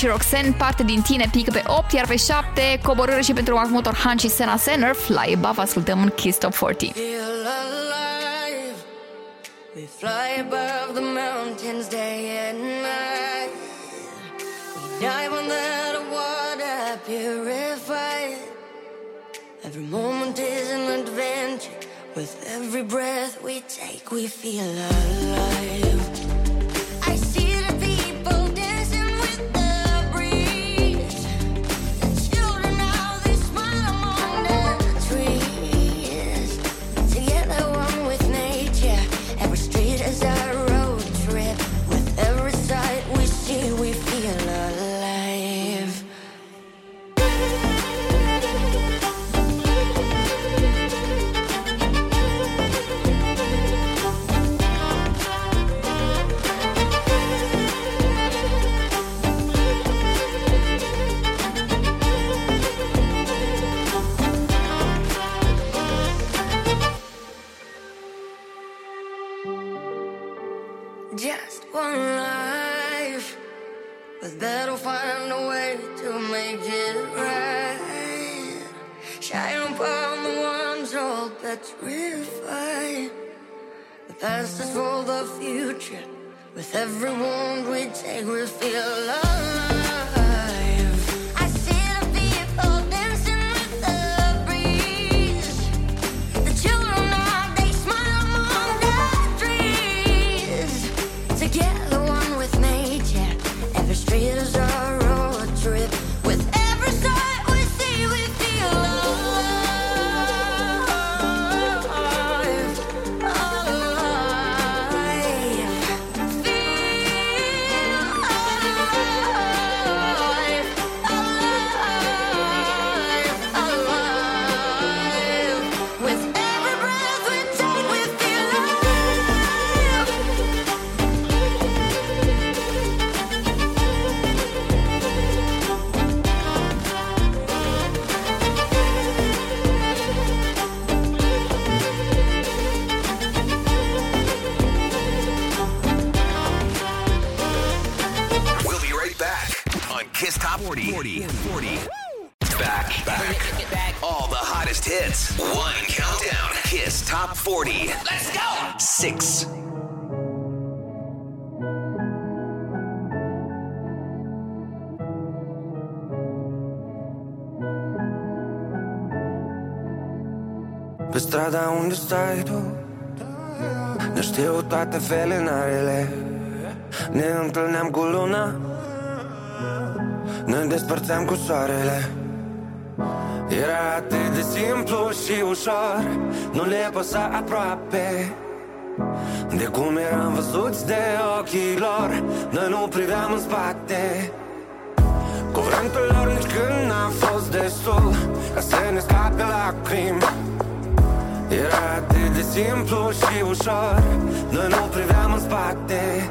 și Roxanne, parte din tine, pică pe 8, iar pe 7, coborâre și pentru Mahmoud Orhan și Sena Senner, Fly Above, ascultăm în Kiss Top 40. Just one life, but that'll find a way to make it right. Shine upon the ones all petrified. The past is for the future. With every wound we take, we feel alive. 40. Back, back, back. All the hottest hits. One countdown. Kiss Top 40. Let's go. Six. Pe strada unde stai tu Ne știu toate felinarele Ne întâlneam cu luna Ne despărțeam cu soarele. Era atât de simplu și ușor. Nu le păsa aproape. De cum eram văzuți de ochii lor Noi nu priveam în spate. Cuvântul lor nici când n-a fost destul Ca să ne scape lacrimi. Era atât de simplu și ușor. Noi nu priveam în spate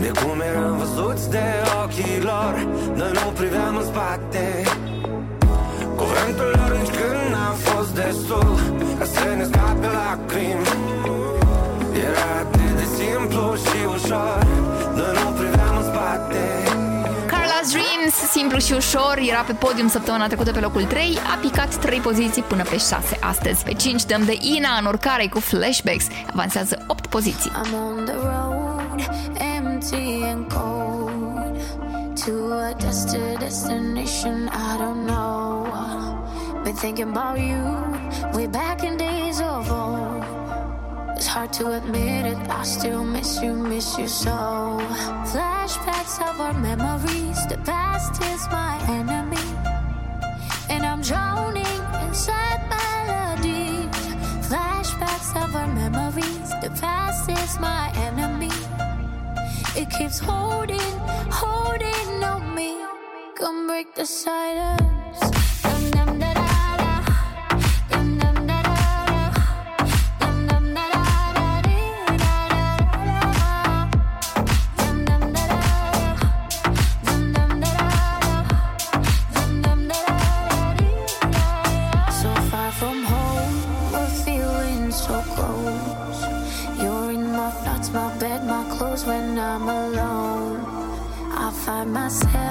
de cum eram văzuți de ochii lor Noi nu priveam în spate. Cuvântul lor nici când n-a fost destul Ca să ne scape lacrimi. Era atât de simplu și ușor Noi nu priveam în spate. Carla's Dreams, simplu și ușor, era pe podium săptămâna trecută pe locul 3, a picat 3 poziții până pe 6 astăzi. Pe 5 dăm de Ina în urcare cu Flashbacks, avansează 8 poziții. I'm on the road, empty and cold. To a desti- destination I don't know. Been thinking about you, way back in days of old. It's hard to admit it, I still miss you, miss you so. Flashbacks of our memories, the past is my enemy. And I'm drowning inside melodies. Flashbacks of our memories, the past is my enemy. It keeps holding, holding on me. Come break the silence. Dum, dum, da, da, I'm alone. I find myself,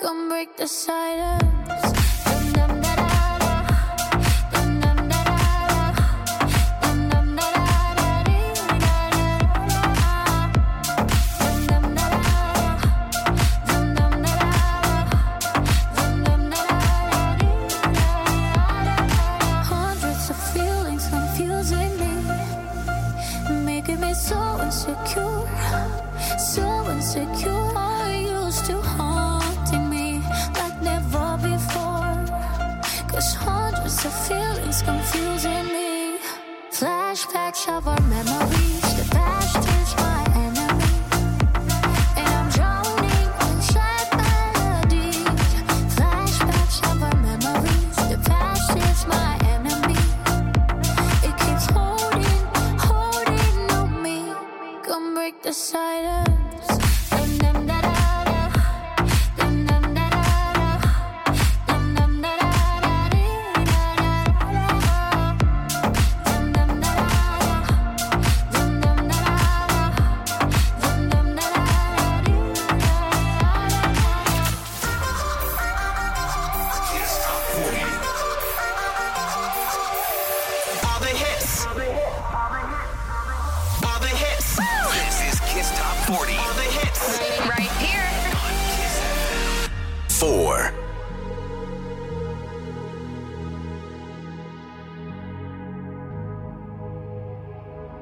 Come break the silence.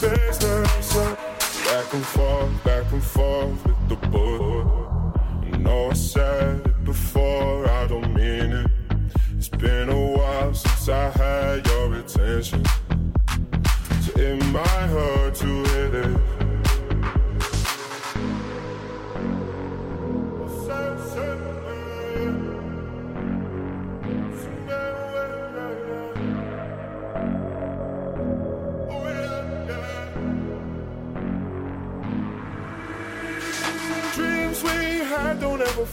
get down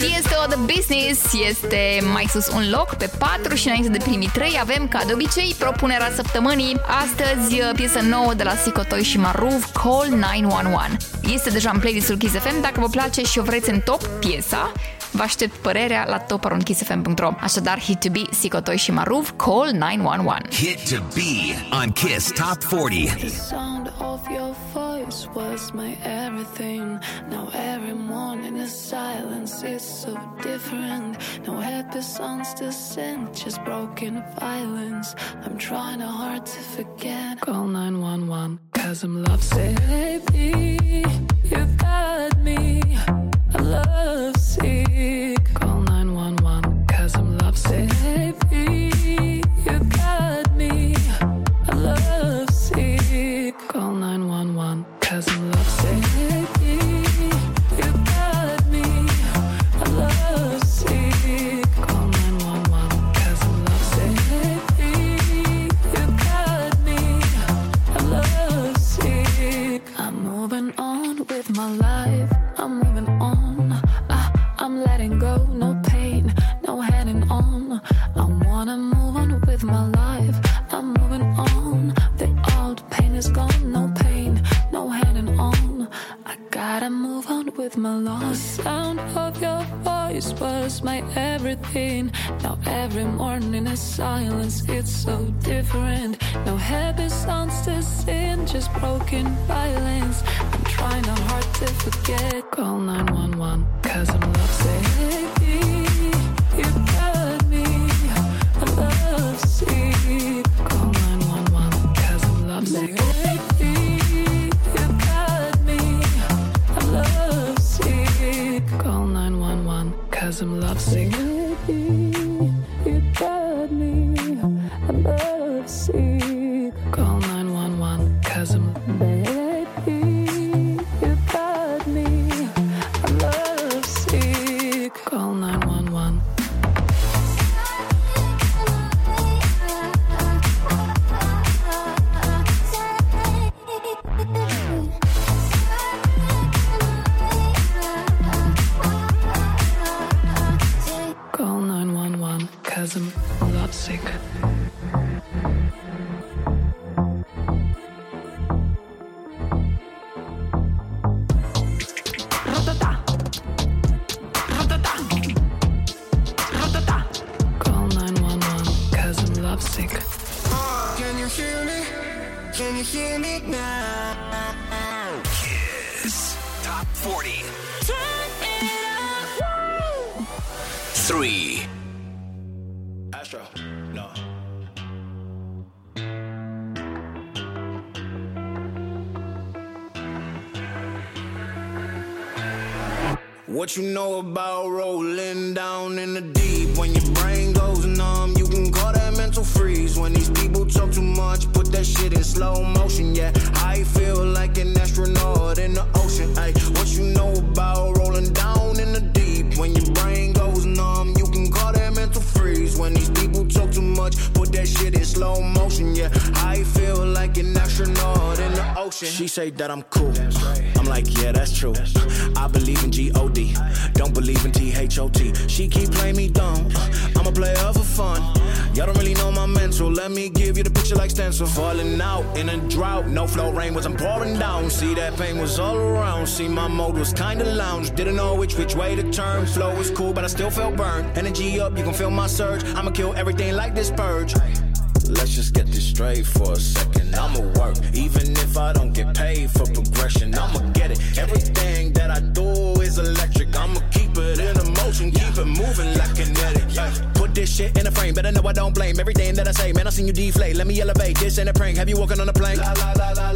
Este o The Business, este mai sus un loc pe 4 și înainte de primii 3 avem, ca de obicei, propunerea săptămânii. Astăzi, piesă nouă de la Sicotoi și Maruv, Call 911. Este deja în playlistul Kiss FM, dacă vă place și o vreți în top piesa, vă aștept părerea la toparonkissfm.ro. Așadar, Hit to Be, Sicotoi și Maruv, Call 911. Hit to be on Kiss Top 40. Voice was my everything. Now every morning the silence is so different. No happy songs to sing, just broken violence. I'm trying hard to forget. Call 911, cause I'm lovesick. Baby, you got me. I'm lovesick. Call 911, cause I'm lovesick. Baby, with my lost sound of your voice was my everything. Now every morning is silence. It's so different. No happy sounds to sing, just broken violence. I'm trying hard to forget. Call 911, cause I'm lovesick. Cause I'm. Was I'm pouring down. See that pain was all around. See my mode was kinda lounge. Didn't know which which way to turn. Flow was cool, but I still felt burned. Energy up, you can feel my surge. I'ma kill everything like this purge. Let's just get this straight for a second. I'ma work, even if I don't get paid for progression. I'ma get it. Everything that I do is electric. I'ma keep it in a motion, keep it moving like kinetic. Yeah. Put this shit in a frame, better know I don't blame everything that I say. Man, I seen you deflate. Let me elevate. This ain't a prank. Have you walking on a plane? La, la, la,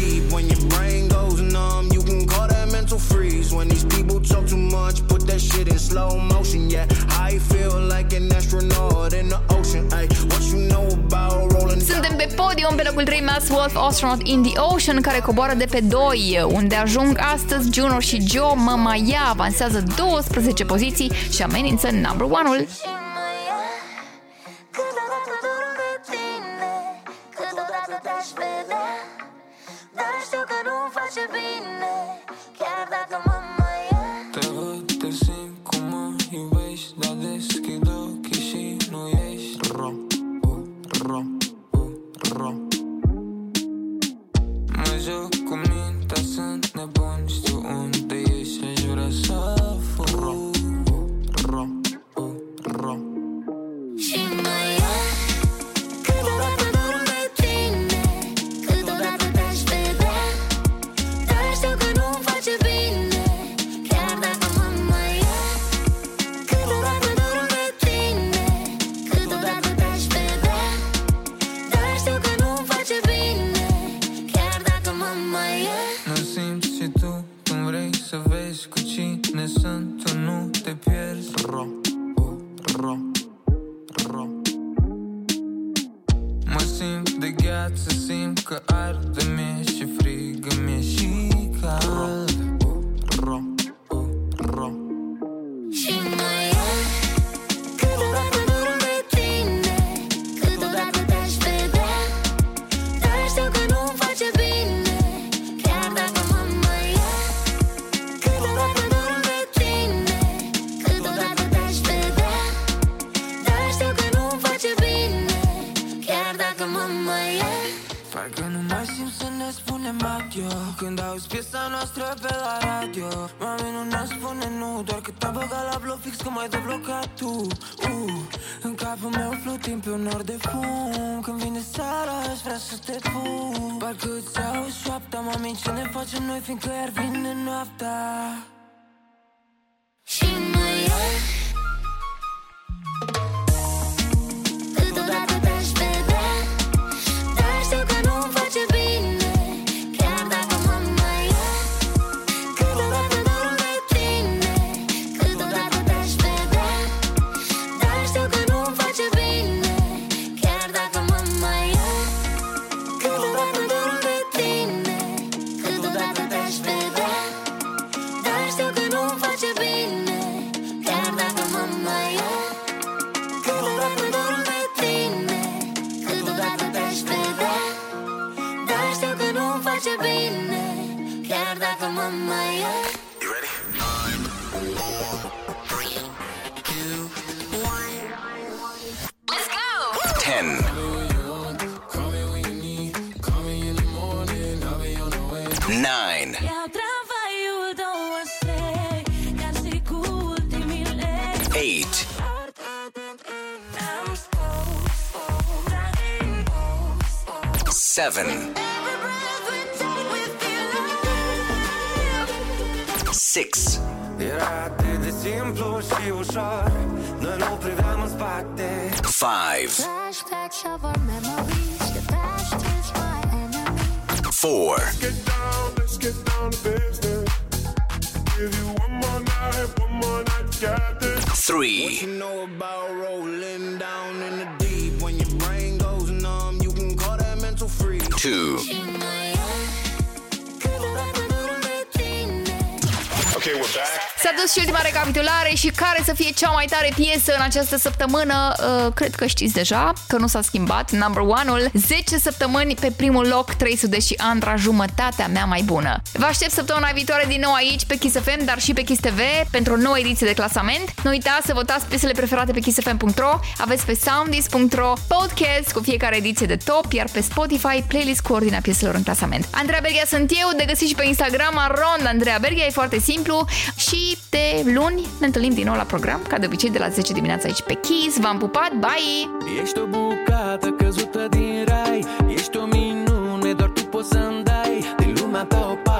Mental freeze. When these people talk too much, put that shit in slow motion. Yeah, I feel like an astronaut in the ocean. Ay, what you know about rolling Suntem pe podium pe locul 3 Mass Wolf Astronaut in the Ocean care coboară de pe 2 unde ajung astăzi Juno și Joe Mama Ia avansează 12 poziții și amenință number 1-ul. Câteodată dor de tine Câteodată te-aș vedea Dar știu că nu-mi face bine Dar deschid recapitulare și care să fie cea mai tare piesă în această săptămână, uh, cred că știți deja că nu s-a schimbat number one-ul. 10 săptămâni pe primul loc, 300 și Andra, jumătatea mea mai bună. Vă aștept săptămâna viitoare din nou aici pe Kiss FM, dar și pe Kiss TV pentru o nouă ediție de clasament. Nu uitați să votați piesele preferate pe kissfm.ro, aveți pe soundis.ro podcast cu fiecare ediție de top, iar pe Spotify playlist cu ordinea pieselor în clasament. Andreea Berghia sunt eu, de găsiți și pe Instagram, Rond Andreea Berghia, e foarte simplu și te luni luni ne întâlnim din nou la program, ca de obicei de la 10 dimineața aici pe Kiss. V-am pupat, bye! Ești o bucată căzută din rai, ești o minune, doar tu poți să-mi dai din lumea ta o